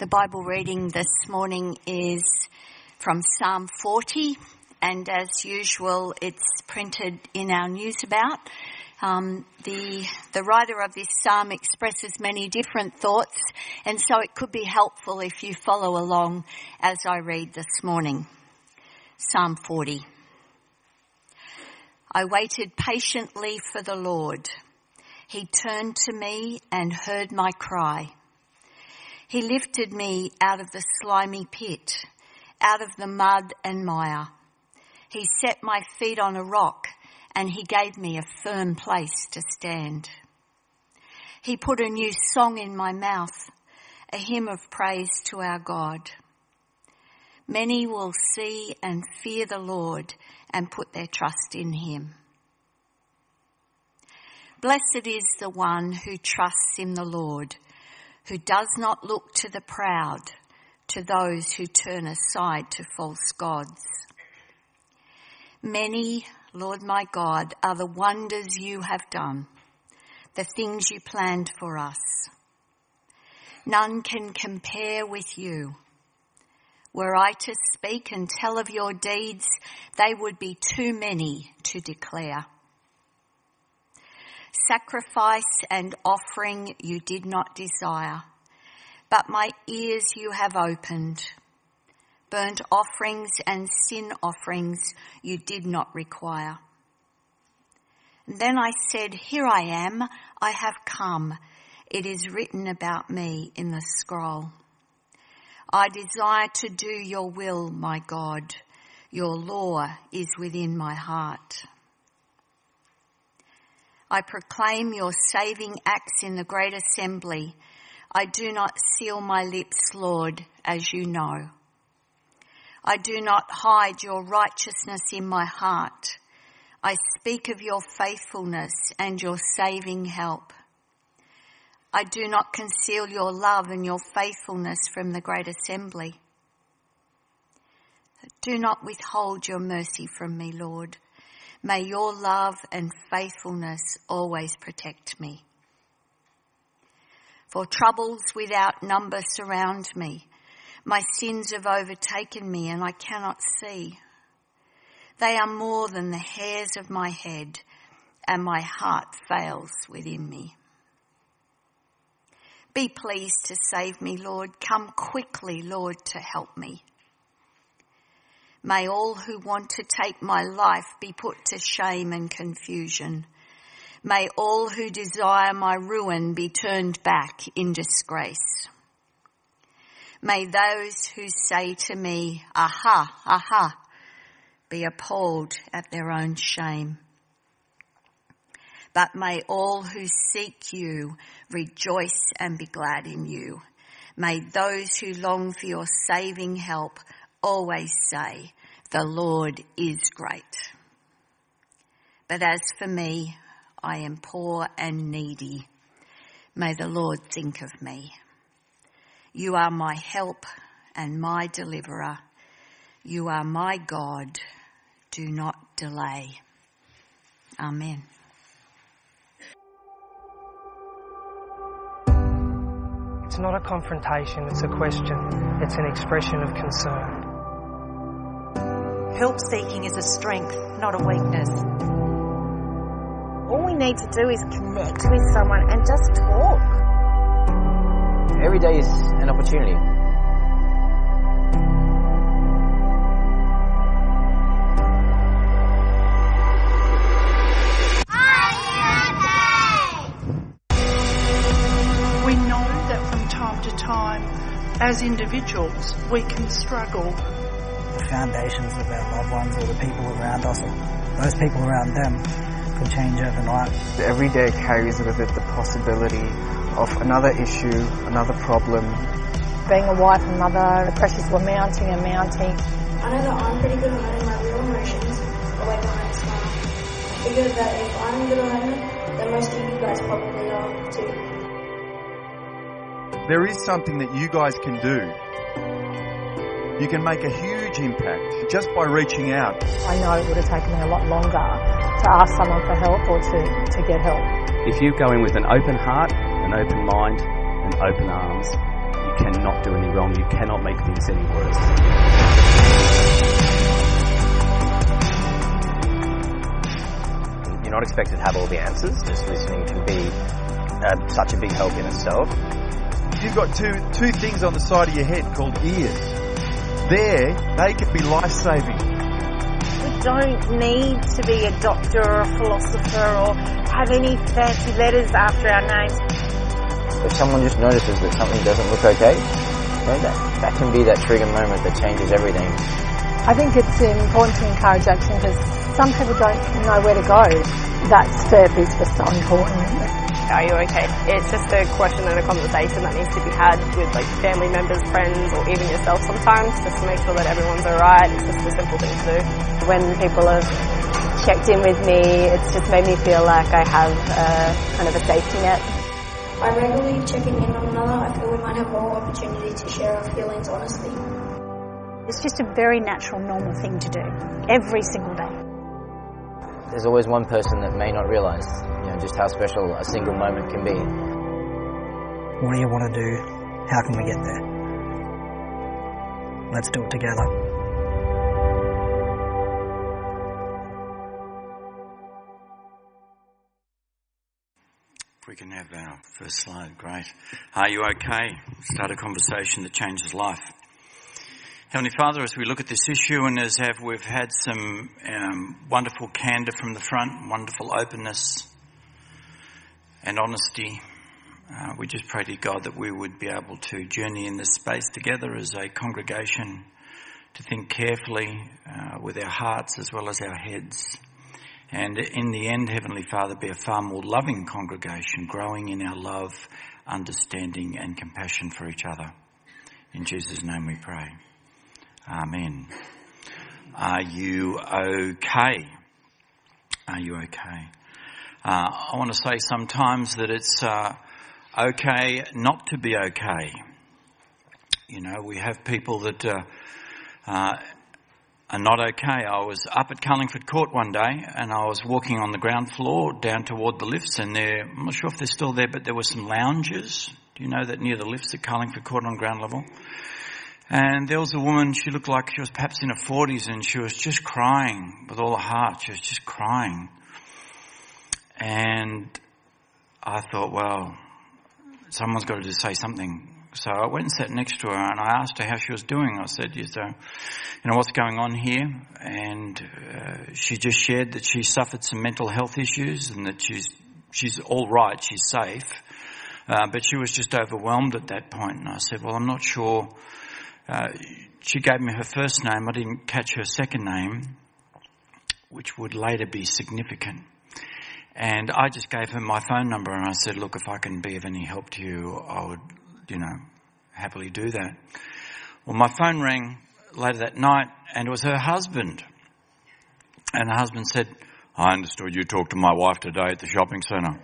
The Bible reading this morning is from Psalm 40, and as usual, it's printed in our news about. Um, the the writer of this psalm expresses many different thoughts, and so it could be helpful if you follow along as I read this morning. Psalm 40. I waited patiently for the Lord. He turned to me and heard my cry. He lifted me out of the slimy pit, out of the mud and mire. He set my feet on a rock and he gave me a firm place to stand. He put a new song in my mouth, a hymn of praise to our God. Many will see and fear the Lord and put their trust in him. Blessed is the one who trusts in the Lord who does not look to the proud, to those who turn aside to false gods. Many, Lord my God, are the wonders you have done, the things you planned for us. None can compare with you. Were I to speak and tell of your deeds, they would be too many to declare. Sacrifice and offering you did not desire, but my ears you have opened. Burnt offerings and sin offerings you did not require. And then I said, Here I am, I have come. It is written about me in the scroll. I desire to do your will, my God. Your law is within my heart. I proclaim your saving acts in the great assembly. I do not seal my lips, Lord, as you know. I do not hide your righteousness in my heart. I speak of your faithfulness and your saving help. I do not conceal your love and your faithfulness from the great assembly. Do not withhold your mercy from me, Lord. May your love and faithfulness always protect me. For troubles without number surround me. My sins have overtaken me and I cannot see. They are more than the hairs of my head and my heart fails within me. Be pleased to save me, Lord. Come quickly, Lord, to help me. May all who want to take my life be put to shame and confusion. May all who desire my ruin be turned back in disgrace. May those who say to me, aha, aha, be appalled at their own shame. But may all who seek you rejoice and be glad in you. May those who long for your saving help always say, the Lord is great. But as for me, I am poor and needy. May the Lord think of me. You are my help and my deliverer. You are my God. Do not delay. Amen. It's not a confrontation, it's a question. It's an expression of concern. Help seeking is a strength, not a weakness. All we need to do is connect with someone and just talk. Every day is an opportunity. We know that from time to time, as individuals, we can struggle the foundations of our loved ones or the people around us or those people around them could change overnight. Every day carries with it the possibility of another issue, another problem. Being a wife and mother, the pressures were mounting and mounting. I know that I'm pretty good at hiding my real emotions away behind a smile. I figured that if I'm good at hiding it, then most of you guys probably are too. There is something that you guys can do you can make a huge impact just by reaching out. I know it would have taken me a lot longer to ask someone for help or to, to get help. If you go in with an open heart, an open mind, and open arms, you cannot do any wrong. You cannot make things any worse. You're not expected to have all the answers. Just listening can be uh, such a big help in itself. You've got two two things on the side of your head called ears. There, they can be life saving. We don't need to be a doctor or a philosopher or have any fancy letters after our names. If someone just notices that something doesn't look okay, you know, that, that can be that trigger moment that changes everything. I think it's important to encourage action because some people don't know where to go. That step is just so important. Are you okay? It's just a question and a conversation that needs to be had with like family members, friends, or even yourself sometimes, just to make sure that everyone's alright. It's just a simple thing to do. When people have checked in with me, it's just made me feel like I have a, kind of a safety net. By regularly checking in on another, I feel we might have more opportunity to share our feelings honestly. It's just a very natural, normal thing to do every single day. There's always one person that may not realise, you know, just how special a single moment can be. What do you want to do? How can we get there? Let's do it together. If we can have our first slide, great. Are you okay? Start a conversation that changes life. Heavenly Father, as we look at this issue and as have, we've had some um, wonderful candour from the front, wonderful openness and honesty, uh, we just pray to God that we would be able to journey in this space together as a congregation, to think carefully uh, with our hearts as well as our heads. And in the end, Heavenly Father, be a far more loving congregation, growing in our love, understanding, and compassion for each other. In Jesus' name we pray. Amen. Are you okay? Are you okay? Uh, I want to say sometimes that it's uh, okay not to be okay. You know, we have people that uh, uh are not okay. I was up at Carlingford Court one day and I was walking on the ground floor down toward the lifts and there, I'm not sure if they're still there, but there were some lounges. Do you know that near the lifts at Carlingford Court on ground level? And there was a woman, she looked like she was perhaps in her 40s and she was just crying with all her heart. She was just crying. And I thought, well, someone's got to just say something. So I went and sat next to her and I asked her how she was doing. I said, you know, you know what's going on here? And uh, she just shared that she suffered some mental health issues and that she's, she's all right, she's safe. Uh, but she was just overwhelmed at that point. And I said, well, I'm not sure. Uh, she gave me her first name. I didn't catch her second name, which would later be significant. And I just gave her my phone number and I said, look, if I can be of any help to you, I would, you know, happily do that. Well, my phone rang later that night and it was her husband. And her husband said, I understood you talked to my wife today at the shopping centre.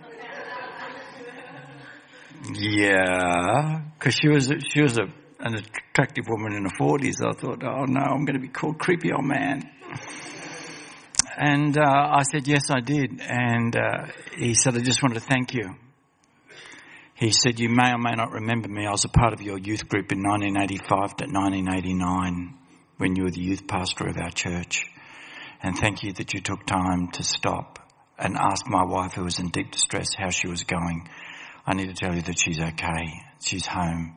yeah, because she was, she was a, an attractive woman in her 40s. I thought, oh no, I'm going to be called creepy old man. And uh, I said, yes, I did. And uh, he said, I just wanted to thank you. He said, you may or may not remember me. I was a part of your youth group in 1985 to 1989 when you were the youth pastor of our church. And thank you that you took time to stop and ask my wife who was in deep distress how she was going. I need to tell you that she's okay. She's home.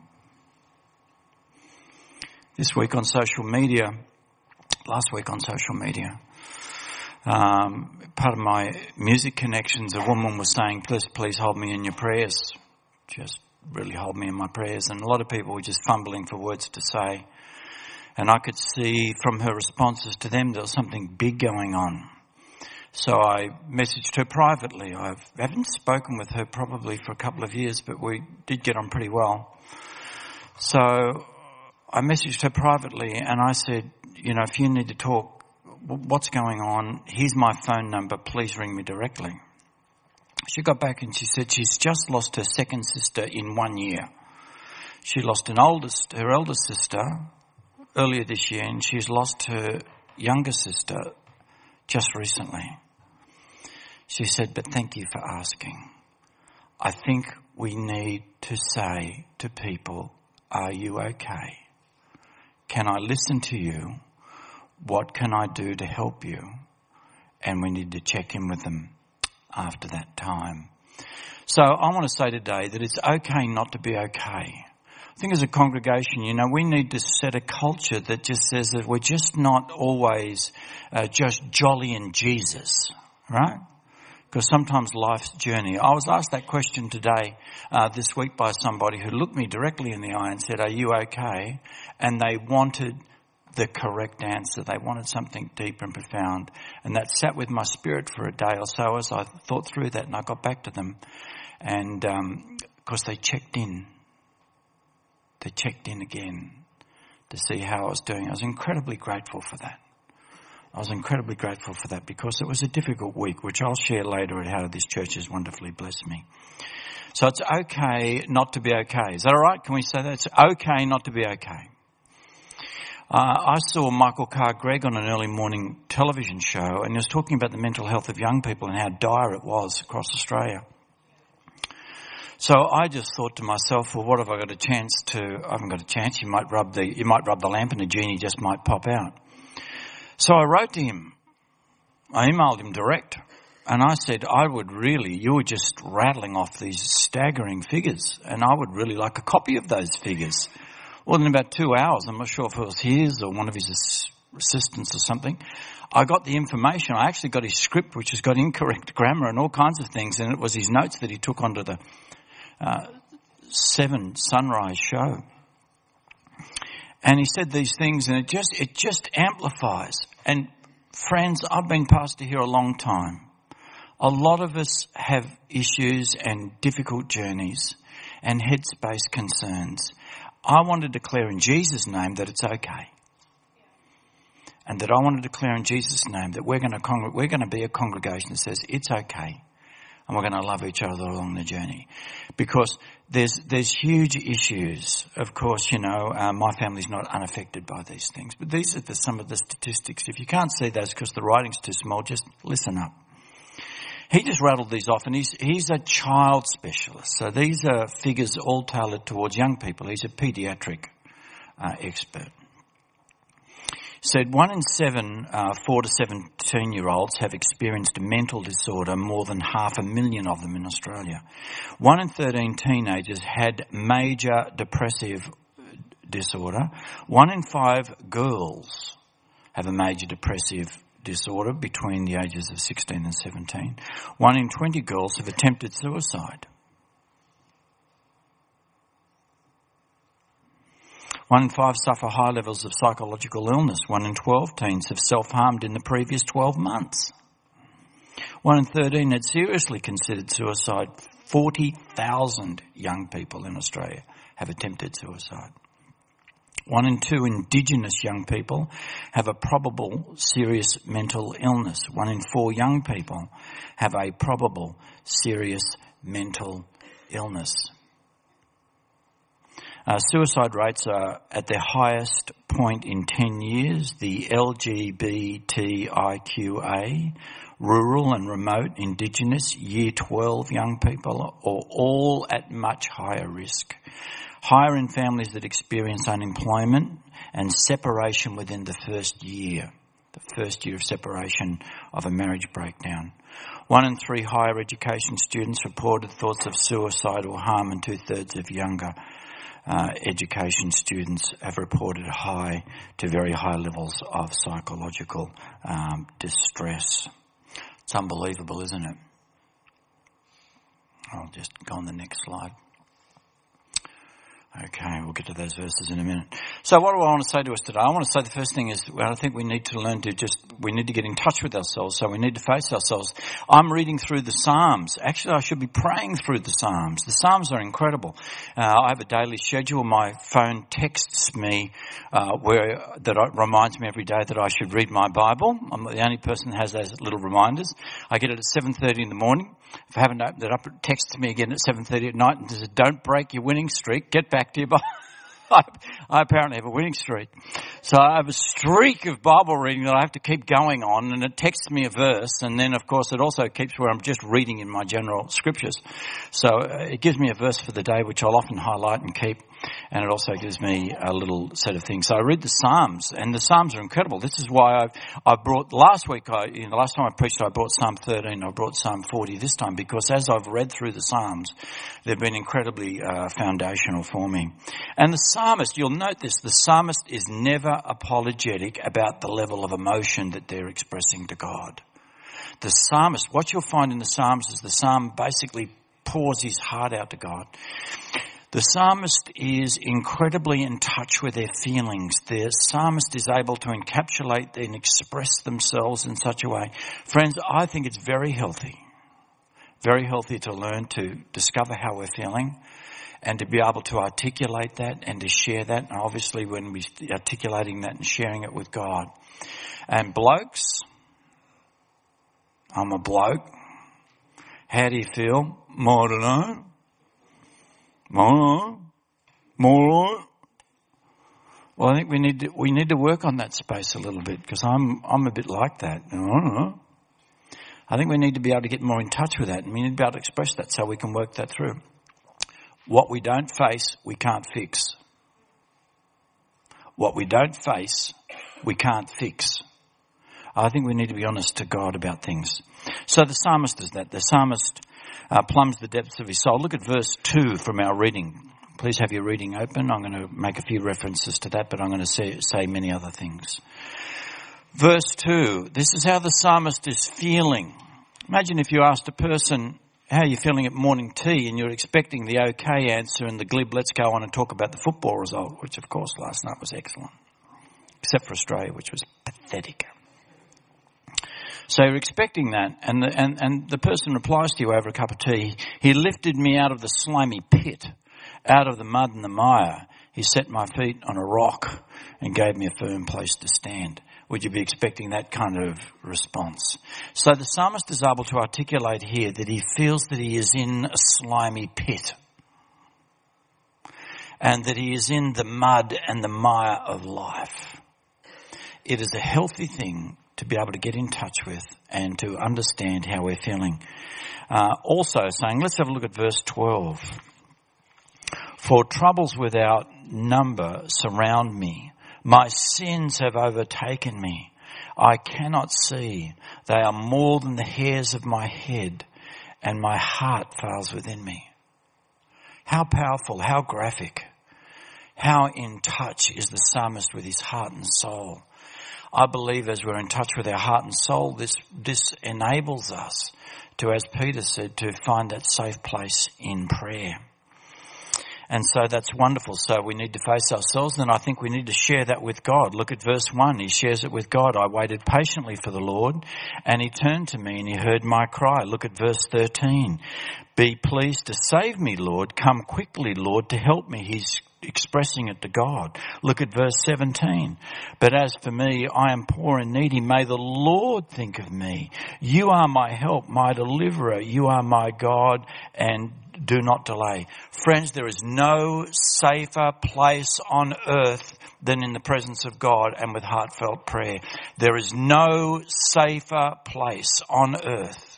This week on social media, last week on social media, um, part of my music connections, a woman was saying, please, please hold me in your prayers. Just really hold me in my prayers. And a lot of people were just fumbling for words to say. And I could see from her responses to them there was something big going on. So I messaged her privately. I haven't spoken with her probably for a couple of years, but we did get on pretty well. So I messaged her privately and I said, you know, if you need to talk, what's going on? Here's my phone number. Please ring me directly. She got back and she said she's just lost her second sister in one year. She lost an oldest, her eldest sister earlier this year and she's lost her younger sister just recently. She said, but thank you for asking. I think we need to say to people, Are you okay? Can I listen to you? What can I do to help you? And we need to check in with them after that time. So I want to say today that it's okay not to be okay. I think as a congregation, you know, we need to set a culture that just says that we're just not always uh, just jolly in Jesus, right? Because sometimes life's journey. I was asked that question today, uh, this week by somebody who looked me directly in the eye and said, are you okay? And they wanted the correct answer. They wanted something deep and profound. And that sat with my spirit for a day or so as I thought through that and I got back to them. And, um, of course they checked in. They checked in again to see how I was doing. I was incredibly grateful for that. I was incredibly grateful for that because it was a difficult week, which I'll share later at how this church has wonderfully blessed me. So it's okay not to be okay. Is that alright? Can we say that? It's okay not to be okay. Uh, I saw Michael Carr Gregg on an early morning television show and he was talking about the mental health of young people and how dire it was across Australia. So I just thought to myself, well, what have I got a chance to, I haven't got a chance, you might rub the, you might rub the lamp and the genie just might pop out. So I wrote to him. I emailed him direct. And I said, I would really, you were just rattling off these staggering figures, and I would really like a copy of those figures. Well, in about two hours, I'm not sure if it was his or one of his assistants or something, I got the information. I actually got his script, which has got incorrect grammar and all kinds of things, and it was his notes that he took onto the uh, Seven Sunrise show. And he said these things, and it just it just amplifies. And friends, I've been pastor here a long time. A lot of us have issues and difficult journeys and headspace concerns. I want to declare in Jesus' name that it's okay. And that I want to declare in Jesus' name that we're going to, we're going to be a congregation that says it's okay and we're going to love each other along the journey. Because there's, there's huge issues. Of course, you know, uh, my family's not unaffected by these things, but these are the, some of the statistics. If you can't see those because the writing's too small, just listen up. He just rattled these off and he's, he's a child specialist. So these are figures all tailored towards young people. He's a pediatric uh, expert said one in seven uh, four to 17 year olds have experienced a mental disorder, more than half a million of them in Australia. One in 13 teenagers had major depressive disorder. One in five girls have a major depressive disorder between the ages of 16 and 17. One in 20 girls have attempted suicide. One in five suffer high levels of psychological illness. One in 12 teens have self-harmed in the previous 12 months. One in 13 had seriously considered suicide. 40,000 young people in Australia have attempted suicide. One in two Indigenous young people have a probable serious mental illness. One in four young people have a probable serious mental illness. Uh, suicide rates are at their highest point in 10 years. The LGBTIQA, rural and remote, indigenous, year 12 young people are all at much higher risk. Higher in families that experience unemployment and separation within the first year. The first year of separation of a marriage breakdown. One in three higher education students reported thoughts of suicide or harm and two thirds of younger uh, education students have reported high to very high levels of psychological um, distress. It's unbelievable, isn't it? I'll just go on the next slide. Okay, we'll get to those verses in a minute. So what do I want to say to us today? I want to say the first thing is well, I think we need to learn to just, we need to get in touch with ourselves, so we need to face ourselves. I'm reading through the Psalms. Actually, I should be praying through the Psalms. The Psalms are incredible. Uh, I have a daily schedule. My phone texts me uh, where that reminds me every day that I should read my Bible. I'm the only person that has those little reminders. I get it at 7.30 in the morning. If I haven't opened it up, it texts me again at 7.30 at night and says, don't break your winning streak. Get back your Bible. I apparently have a winning streak. So I have a streak of Bible reading that I have to keep going on and it texts me a verse and then of course it also keeps where I'm just reading in my general scriptures. So uh, it gives me a verse for the day which I'll often highlight and keep. And it also gives me a little set of things. So I read the Psalms, and the Psalms are incredible. This is why I've, I brought last week. I you know, last time I preached, I brought Psalm 13. I brought Psalm 40 this time because as I've read through the Psalms, they've been incredibly uh, foundational for me. And the psalmist, you'll note this: the psalmist is never apologetic about the level of emotion that they're expressing to God. The psalmist, what you'll find in the Psalms is the psalm basically pours his heart out to God. The psalmist is incredibly in touch with their feelings. The psalmist is able to encapsulate and express themselves in such a way. Friends, I think it's very healthy, very healthy to learn to discover how we're feeling and to be able to articulate that and to share that. And obviously when we're articulating that and sharing it with God. And blokes, I'm a bloke. How do you feel? I don't know. More, more. Well, I think we need to, we need to work on that space a little bit because I'm I'm a bit like that. I. I think we need to be able to get more in touch with that, and we need to be able to express that so we can work that through. What we don't face, we can't fix. What we don't face, we can't fix. I think we need to be honest to God about things. So the psalmist does that. The psalmist uh, plumbs the depths of his soul. Look at verse 2 from our reading. Please have your reading open. I'm going to make a few references to that, but I'm going to say, say many other things. Verse 2, this is how the psalmist is feeling. Imagine if you asked a person, how are you feeling at morning tea? And you're expecting the okay answer and the glib, let's go on and talk about the football result, which of course last night was excellent. Except for Australia, which was pathetic. So you're expecting that, and the, and, and the person replies to you over a cup of tea, He lifted me out of the slimy pit, out of the mud and the mire. He set my feet on a rock and gave me a firm place to stand. Would you be expecting that kind of response? So the psalmist is able to articulate here that he feels that he is in a slimy pit and that he is in the mud and the mire of life. It is a healthy thing to be able to get in touch with and to understand how we're feeling. Uh, also saying, let's have a look at verse 12. For troubles without number surround me. My sins have overtaken me. I cannot see. They are more than the hairs of my head and my heart fails within me. How powerful, how graphic, how in touch is the psalmist with his heart and soul. I believe as we're in touch with our heart and soul, this, this enables us to, as Peter said, to find that safe place in prayer. And so that's wonderful. So we need to face ourselves and I think we need to share that with God. Look at verse 1. He shares it with God. I waited patiently for the Lord and he turned to me and he heard my cry. Look at verse 13. Be pleased to save me, Lord. Come quickly, Lord, to help me. He's expressing it to God. Look at verse 17. But as for me, I am poor and needy. May the Lord think of me. You are my help, my deliverer. You are my God and do not delay. Friends, there is no safer place on earth than in the presence of God and with heartfelt prayer. There is no safer place on earth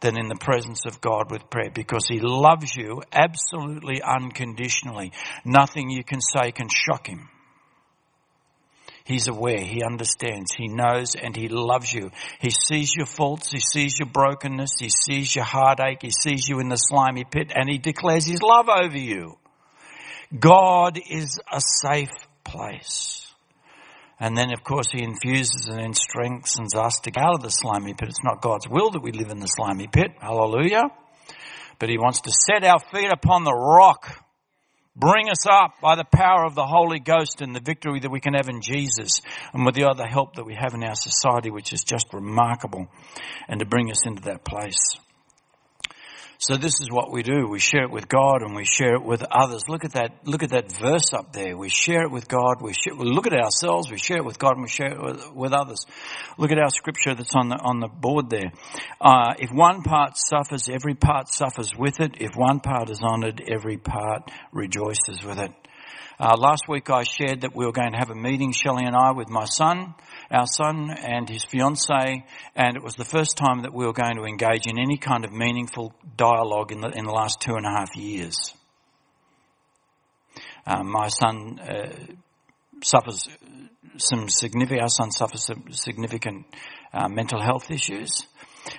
than in the presence of God with prayer because He loves you absolutely unconditionally. Nothing you can say can shock Him. He's aware, He understands, He knows, and He loves you. He sees your faults, He sees your brokenness, He sees your heartache, He sees you in the slimy pit, and He declares His love over you. God is a safe place. And then, of course, he infuses and then strengthens us to get out of the slimy pit. It's not God's will that we live in the slimy pit. Hallelujah. But he wants to set our feet upon the rock. Bring us up by the power of the Holy Ghost and the victory that we can have in Jesus and with the other help that we have in our society, which is just remarkable, and to bring us into that place. So this is what we do. We share it with God and we share it with others. Look at that, look at that verse up there. We share it with God. We, share, we look at ourselves. We share it with God and we share it with, with others. Look at our scripture that's on the, on the board there. Uh, if one part suffers, every part suffers with it. If one part is honored, every part rejoices with it. Uh, last week I shared that we were going to have a meeting, Shelley and I, with my son our son and his fiancee, and it was the first time that we were going to engage in any kind of meaningful dialogue in the, in the last two and a half years. Uh, my son uh, suffers some significant, our son suffers some significant uh, mental health issues.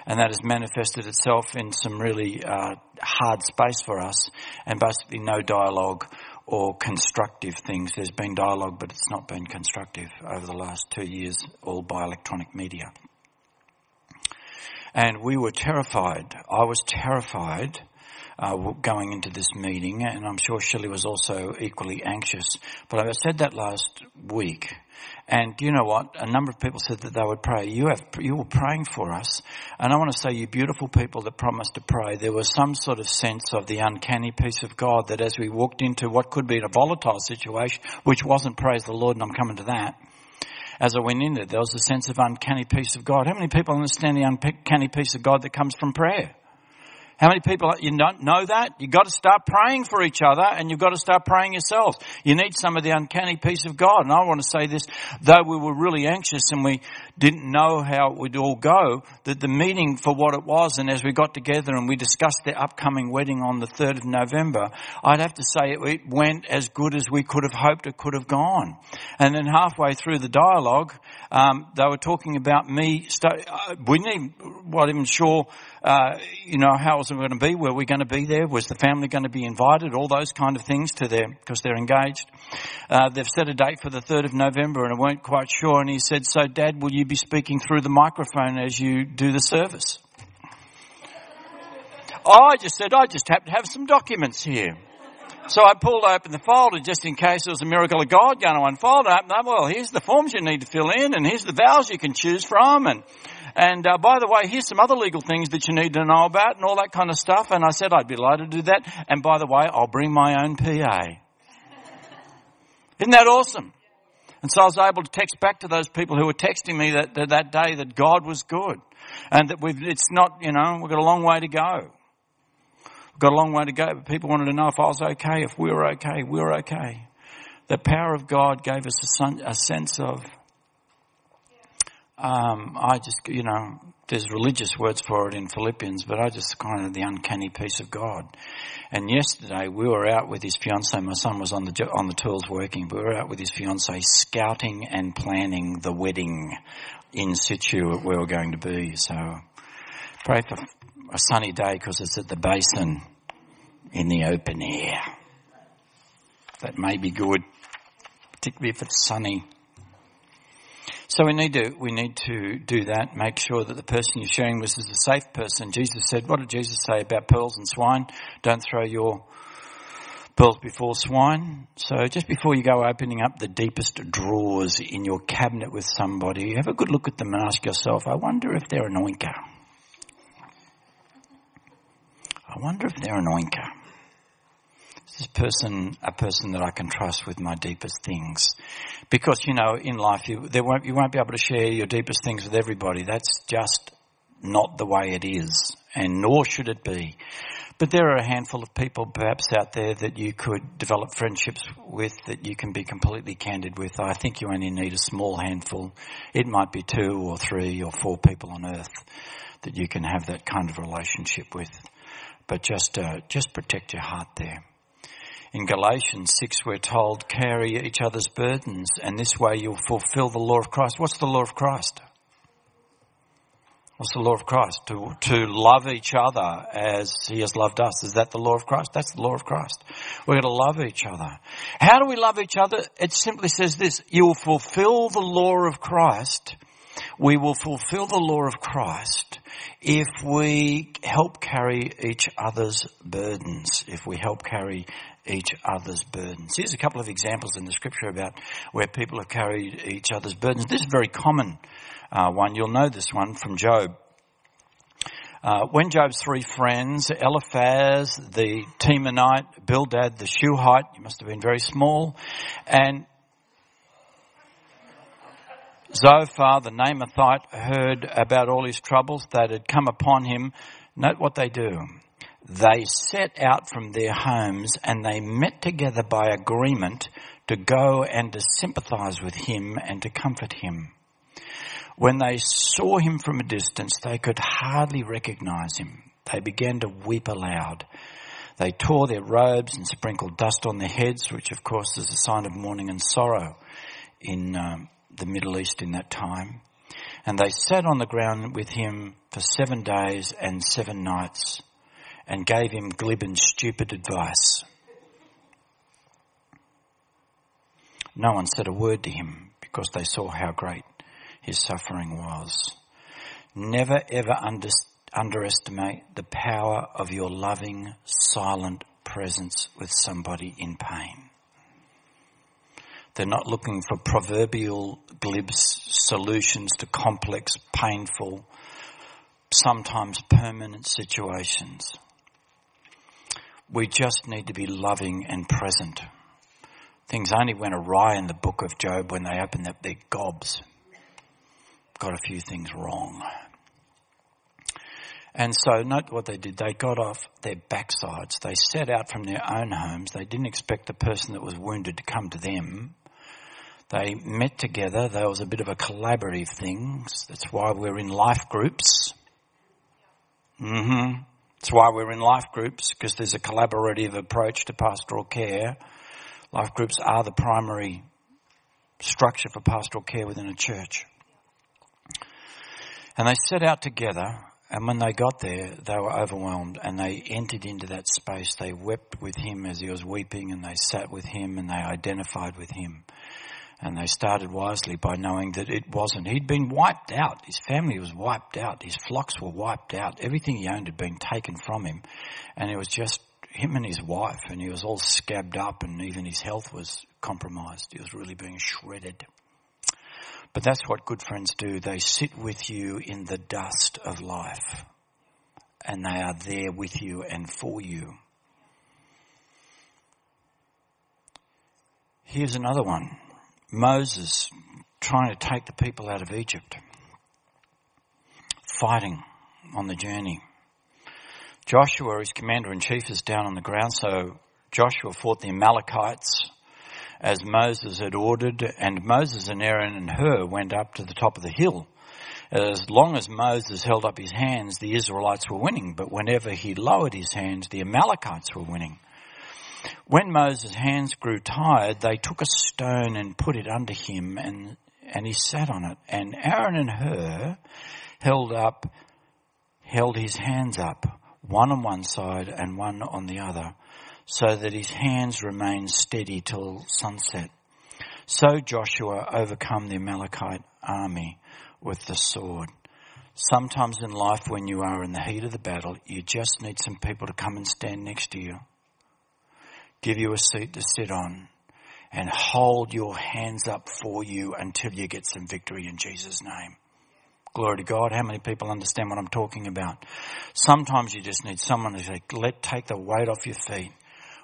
And that has manifested itself in some really uh, hard space for us and basically no dialogue or constructive things. There's been dialogue, but it's not been constructive over the last two years, all by electronic media. And we were terrified. I was terrified uh, going into this meeting, and I'm sure Shelley was also equally anxious. But I said that last week, and you know what? A number of people said that they would pray. You have, you were praying for us. And I want to say, you beautiful people that promised to pray, there was some sort of sense of the uncanny peace of God that as we walked into what could be a volatile situation, which wasn't praise the Lord, and I'm coming to that, as I went in there, there was a sense of uncanny peace of God. How many people understand the uncanny peace of God that comes from prayer? How many people, you don't know that? You've got to start praying for each other and you've got to start praying yourselves. You need some of the uncanny peace of God. And I want to say this, though we were really anxious and we didn't know how it would all go, that the meeting for what it was and as we got together and we discussed the upcoming wedding on the 3rd of November, I'd have to say it went as good as we could have hoped it could have gone. And then halfway through the dialogue, um, they were talking about me, st- uh, we not even sure uh, you know, how was it going to be? Were we going to be there? Was the family going to be invited? All those kind of things to them because they're engaged. Uh, they've set a date for the 3rd of November and I weren't quite sure. And he said, so dad, will you be speaking through the microphone as you do the service? I just said, I just happen to have some documents here. So I pulled open the folder just in case there was a miracle of God going to unfold. I opened up, well, here's the forms you need to fill in and here's the vows you can choose from and and uh, by the way, here's some other legal things that you need to know about and all that kind of stuff. And I said I'd be delighted to do that. And by the way, I'll bring my own PA. Isn't that awesome? And so I was able to text back to those people who were texting me that, that, that day that God was good. And that we've, it's not, you know, we've got a long way to go. We've got a long way to go, but people wanted to know if I was okay, if we were okay, we were okay. The power of God gave us a, a sense of um, I just, you know, there's religious words for it in Philippians, but I just kind of the uncanny peace of God. And yesterday we were out with his fiance. My son was on the on the tools working. But we were out with his fiance scouting and planning the wedding in situ where we're going to be. So pray for a sunny day because it's at the basin in the open air. That may be good, particularly if it's sunny. So we need to, we need to do that, make sure that the person you're sharing with is a safe person. Jesus said, what did Jesus say about pearls and swine? Don't throw your pearls before swine. So just before you go opening up the deepest drawers in your cabinet with somebody, have a good look at them and ask yourself, I wonder if they're an oinker. I wonder if they're an oinker this person a person that I can trust with my deepest things? Because you know, in life, you there won't you won't be able to share your deepest things with everybody. That's just not the way it is, and nor should it be. But there are a handful of people perhaps out there that you could develop friendships with that you can be completely candid with. I think you only need a small handful. It might be two or three or four people on earth that you can have that kind of relationship with. But just, uh, just protect your heart there. In Galatians 6, we're told, carry each other's burdens, and this way you'll fulfill the law of Christ. What's the law of Christ? What's the law of Christ? To, to love each other as he has loved us. Is that the law of Christ? That's the law of Christ. We're going to love each other. How do we love each other? It simply says this, you will fulfill the law of Christ. We will fulfill the law of Christ if we help carry each other's burdens, if we help carry each other's burdens. Here's a couple of examples in the scripture about where people have carried each other's burdens. This is a very common uh, one. You'll know this one from Job. Uh, when Job's three friends, Eliphaz, the Temanite, Bildad, the Shuhite, he must have been very small, and Zophar, the Naamathite, heard about all his troubles that had come upon him. Note what they do they set out from their homes and they met together by agreement to go and to sympathize with him and to comfort him. When they saw him from a distance, they could hardly recognize him. They began to weep aloud. They tore their robes and sprinkled dust on their heads, which of course is a sign of mourning and sorrow in um, the Middle East in that time. And they sat on the ground with him for seven days and seven nights and gave him glib and stupid advice. No one said a word to him because they saw how great his suffering was. Never ever under, underestimate the power of your loving, silent presence with somebody in pain. They're not looking for proverbial glib solutions to complex, painful, sometimes permanent situations. We just need to be loving and present. Things only went awry in the book of Job when they opened up their gobs. Got a few things wrong. And so note what they did. They got off their backsides. They set out from their own homes. They didn't expect the person that was wounded to come to them. They met together. There was a bit of a collaborative thing. That's why we're in life groups. Mm-hmm. That's why we're in life groups, because there's a collaborative approach to pastoral care. Life groups are the primary structure for pastoral care within a church. And they set out together, and when they got there, they were overwhelmed, and they entered into that space. They wept with him as he was weeping, and they sat with him, and they identified with him. And they started wisely by knowing that it wasn't. He'd been wiped out. His family was wiped out. His flocks were wiped out. Everything he owned had been taken from him. And it was just him and his wife. And he was all scabbed up and even his health was compromised. He was really being shredded. But that's what good friends do. They sit with you in the dust of life. And they are there with you and for you. Here's another one. Moses trying to take the people out of Egypt, fighting on the journey. Joshua, his commander in chief, is down on the ground, so Joshua fought the Amalekites as Moses had ordered, and Moses and Aaron and Hur went up to the top of the hill. As long as Moses held up his hands, the Israelites were winning, but whenever he lowered his hands, the Amalekites were winning. When Moses' hands grew tired, they took a stone and put it under him and, and he sat on it. And Aaron and Hur held up, held his hands up, one on one side and one on the other, so that his hands remained steady till sunset. So Joshua overcome the Amalekite army with the sword. Sometimes in life when you are in the heat of the battle, you just need some people to come and stand next to you give you a seat to sit on, and hold your hands up for you until you get some victory in Jesus' name. Glory to God. How many people understand what I'm talking about? Sometimes you just need someone to say, let take the weight off your feet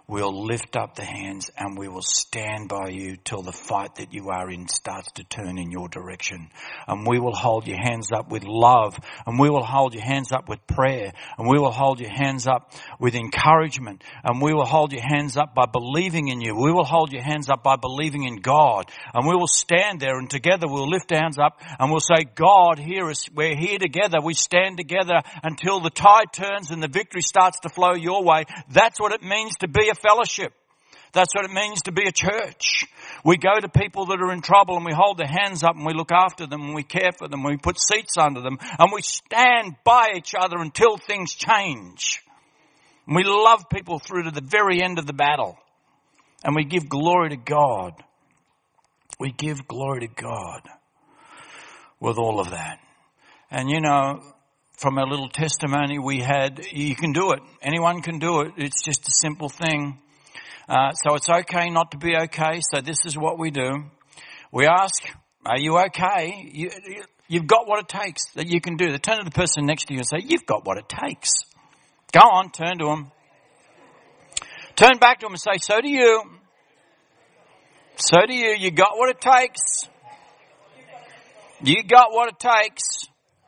We'll lift up the hands and we will stand by you till the fight that you are in starts to turn in your direction. And we will hold your hands up with love and we will hold your hands up with prayer and we will hold your hands up with encouragement and we will hold your hands up by believing in you. We will hold your hands up by believing in God and we will stand there and together we'll lift our hands up and we'll say, God, hear us. We're here together. We stand together until the tide turns and the victory starts to flow your way. That's what it means to be a fellowship. That's what it means to be a church. We go to people that are in trouble and we hold their hands up and we look after them and we care for them and we put seats under them and we stand by each other until things change. And we love people through to the very end of the battle and we give glory to God. We give glory to God with all of that. And you know, from a little testimony we had, you can do it. Anyone can do it. It's just a simple thing. Uh, so it's okay not to be okay. So this is what we do. We ask, are you okay? You, you've got what it takes that you can do. Turn to the person next to you and say, you've got what it takes. Go on, turn to them. Turn back to them and say, so do you. So do you. You got what it takes. You got what it takes.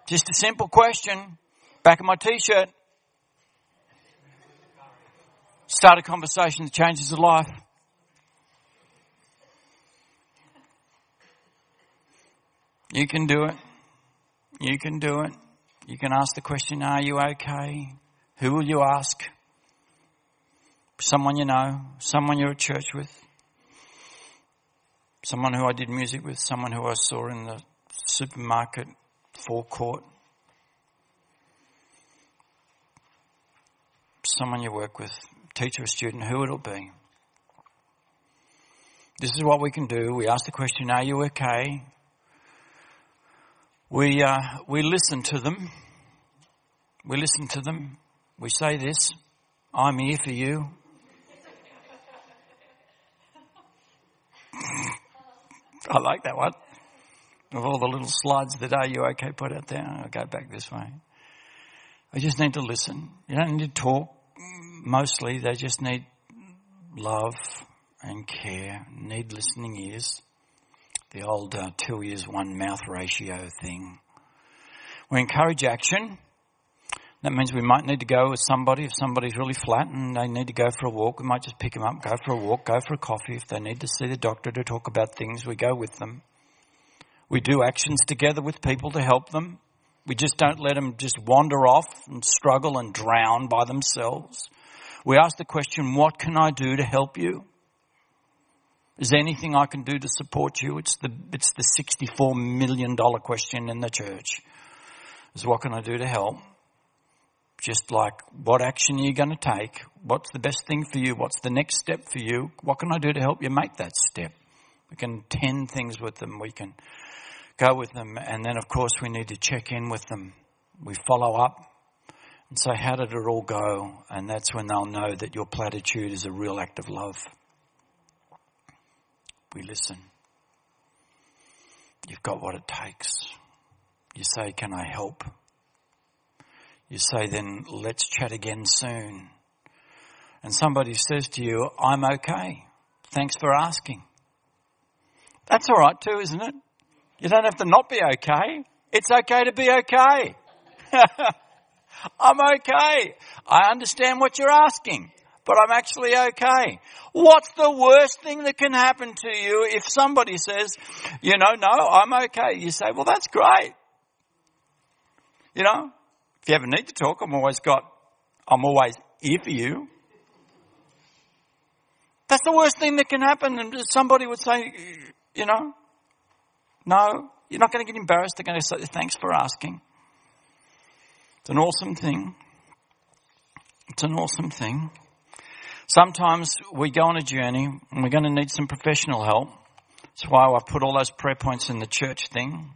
Just a simple question. Back of my t-shirt. Start a conversation that changes a life. You can do it. You can do it. You can ask the question, are you okay? Who will you ask? Someone you know, someone you're at church with, someone who I did music with, someone who I saw in the supermarket forecourt, someone you work with, teacher or student, who it'll be. This is what we can do. We ask the question, are you okay? We, uh, we listen to them. We listen to them. We say this, I'm here for you. I like that one. Of all the little slides that Are You OK put out there, I'll go back this way. I just need to listen. You don't need to talk. Mostly they just need love and care, need listening ears. The old uh, two ears, one mouth ratio thing. We encourage action. That means we might need to go with somebody if somebody's really flat and they need to go for a walk. We might just pick them up, go for a walk, go for a coffee. If they need to see the doctor to talk about things, we go with them. We do actions together with people to help them. We just don't let them just wander off and struggle and drown by themselves. We ask the question, what can I do to help you? Is there anything I can do to support you? It's the, it's the $64 million question in the church. Is what can I do to help? Just like, what action are you going to take? What's the best thing for you? What's the next step for you? What can I do to help you make that step? We can tend things with them. We can go with them. And then, of course, we need to check in with them. We follow up and say, How did it all go? And that's when they'll know that your platitude is a real act of love. We listen. You've got what it takes. You say, Can I help? You say, Then let's chat again soon. And somebody says to you, I'm okay. Thanks for asking. That's all right too, isn't it? You don't have to not be okay. It's okay to be okay. I'm okay. I understand what you're asking, but I'm actually okay. What's the worst thing that can happen to you if somebody says, you know, no, I'm okay? You say, well, that's great. You know, if you ever need to talk, I'm always got, I'm always here for you. That's the worst thing that can happen. And somebody would say, you know, no, you're not going to get embarrassed. They're going to say, thanks for asking. It's an awesome thing. It's an awesome thing. Sometimes we go on a journey and we're going to need some professional help. That's why I've put all those prayer points in the church thing.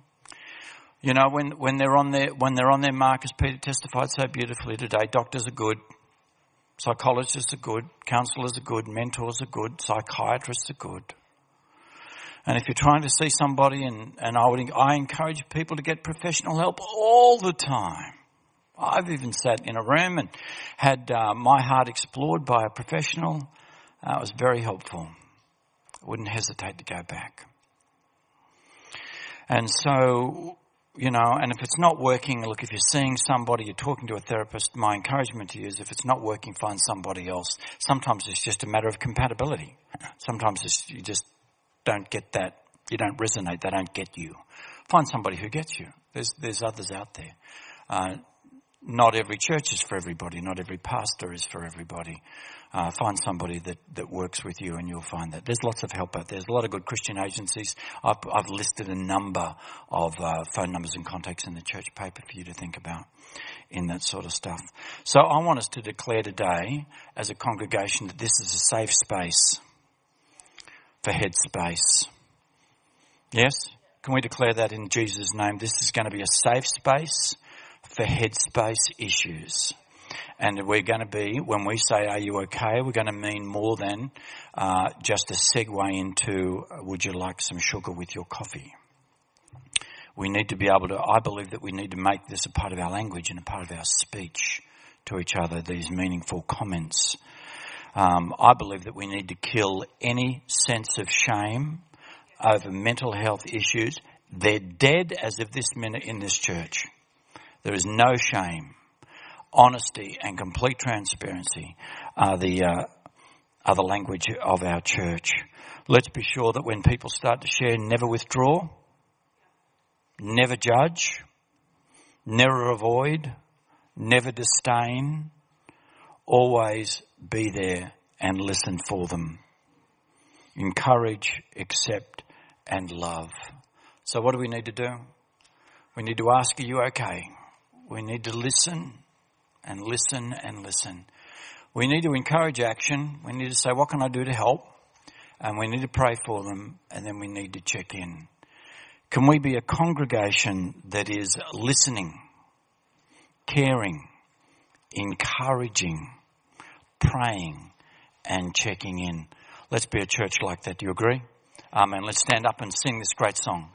You know, when, when they're on their, when they're on their mark, as Peter testified so beautifully today, doctors are good, psychologists are good, counselors are good, mentors are good, psychiatrists are good. And if you're trying to see somebody, and, and I would, I encourage people to get professional help all the time. I've even sat in a room and had uh, my heart explored by a professional. Uh, it was very helpful. I wouldn't hesitate to go back. And so, you know, and if it's not working, look, if you're seeing somebody, you're talking to a therapist, my encouragement to you is if it's not working, find somebody else. Sometimes it's just a matter of compatibility. Sometimes it's, you just don't get that, you don't resonate, they don't get you. Find somebody who gets you. There's, there's others out there. Uh, not every church is for everybody. Not every pastor is for everybody. Uh, find somebody that, that works with you and you'll find that. There's lots of help out there. There's a lot of good Christian agencies. I've, I've listed a number of uh, phone numbers and contacts in the church paper for you to think about in that sort of stuff. So I want us to declare today as a congregation that this is a safe space for headspace. Yes? Can we declare that in Jesus' name? This is going to be a safe space for headspace issues. And we're going to be, when we say, are you okay, we're going to mean more than uh, just a segue into, would you like some sugar with your coffee? We need to be able to, I believe that we need to make this a part of our language and a part of our speech to each other, these meaningful comments. Um, I believe that we need to kill any sense of shame over mental health issues. They're dead as of this minute in this church. There is no shame. Honesty and complete transparency are the, uh, are the language of our church. Let's be sure that when people start to share, never withdraw, never judge, never avoid, never disdain, always be there and listen for them. Encourage, accept, and love. So what do we need to do? We need to ask, are you okay? We need to listen and listen and listen. We need to encourage action. We need to say, what can I do to help? And we need to pray for them and then we need to check in. Can we be a congregation that is listening, caring, encouraging, praying, and checking in? Let's be a church like that. Do you agree? Amen. Let's stand up and sing this great song.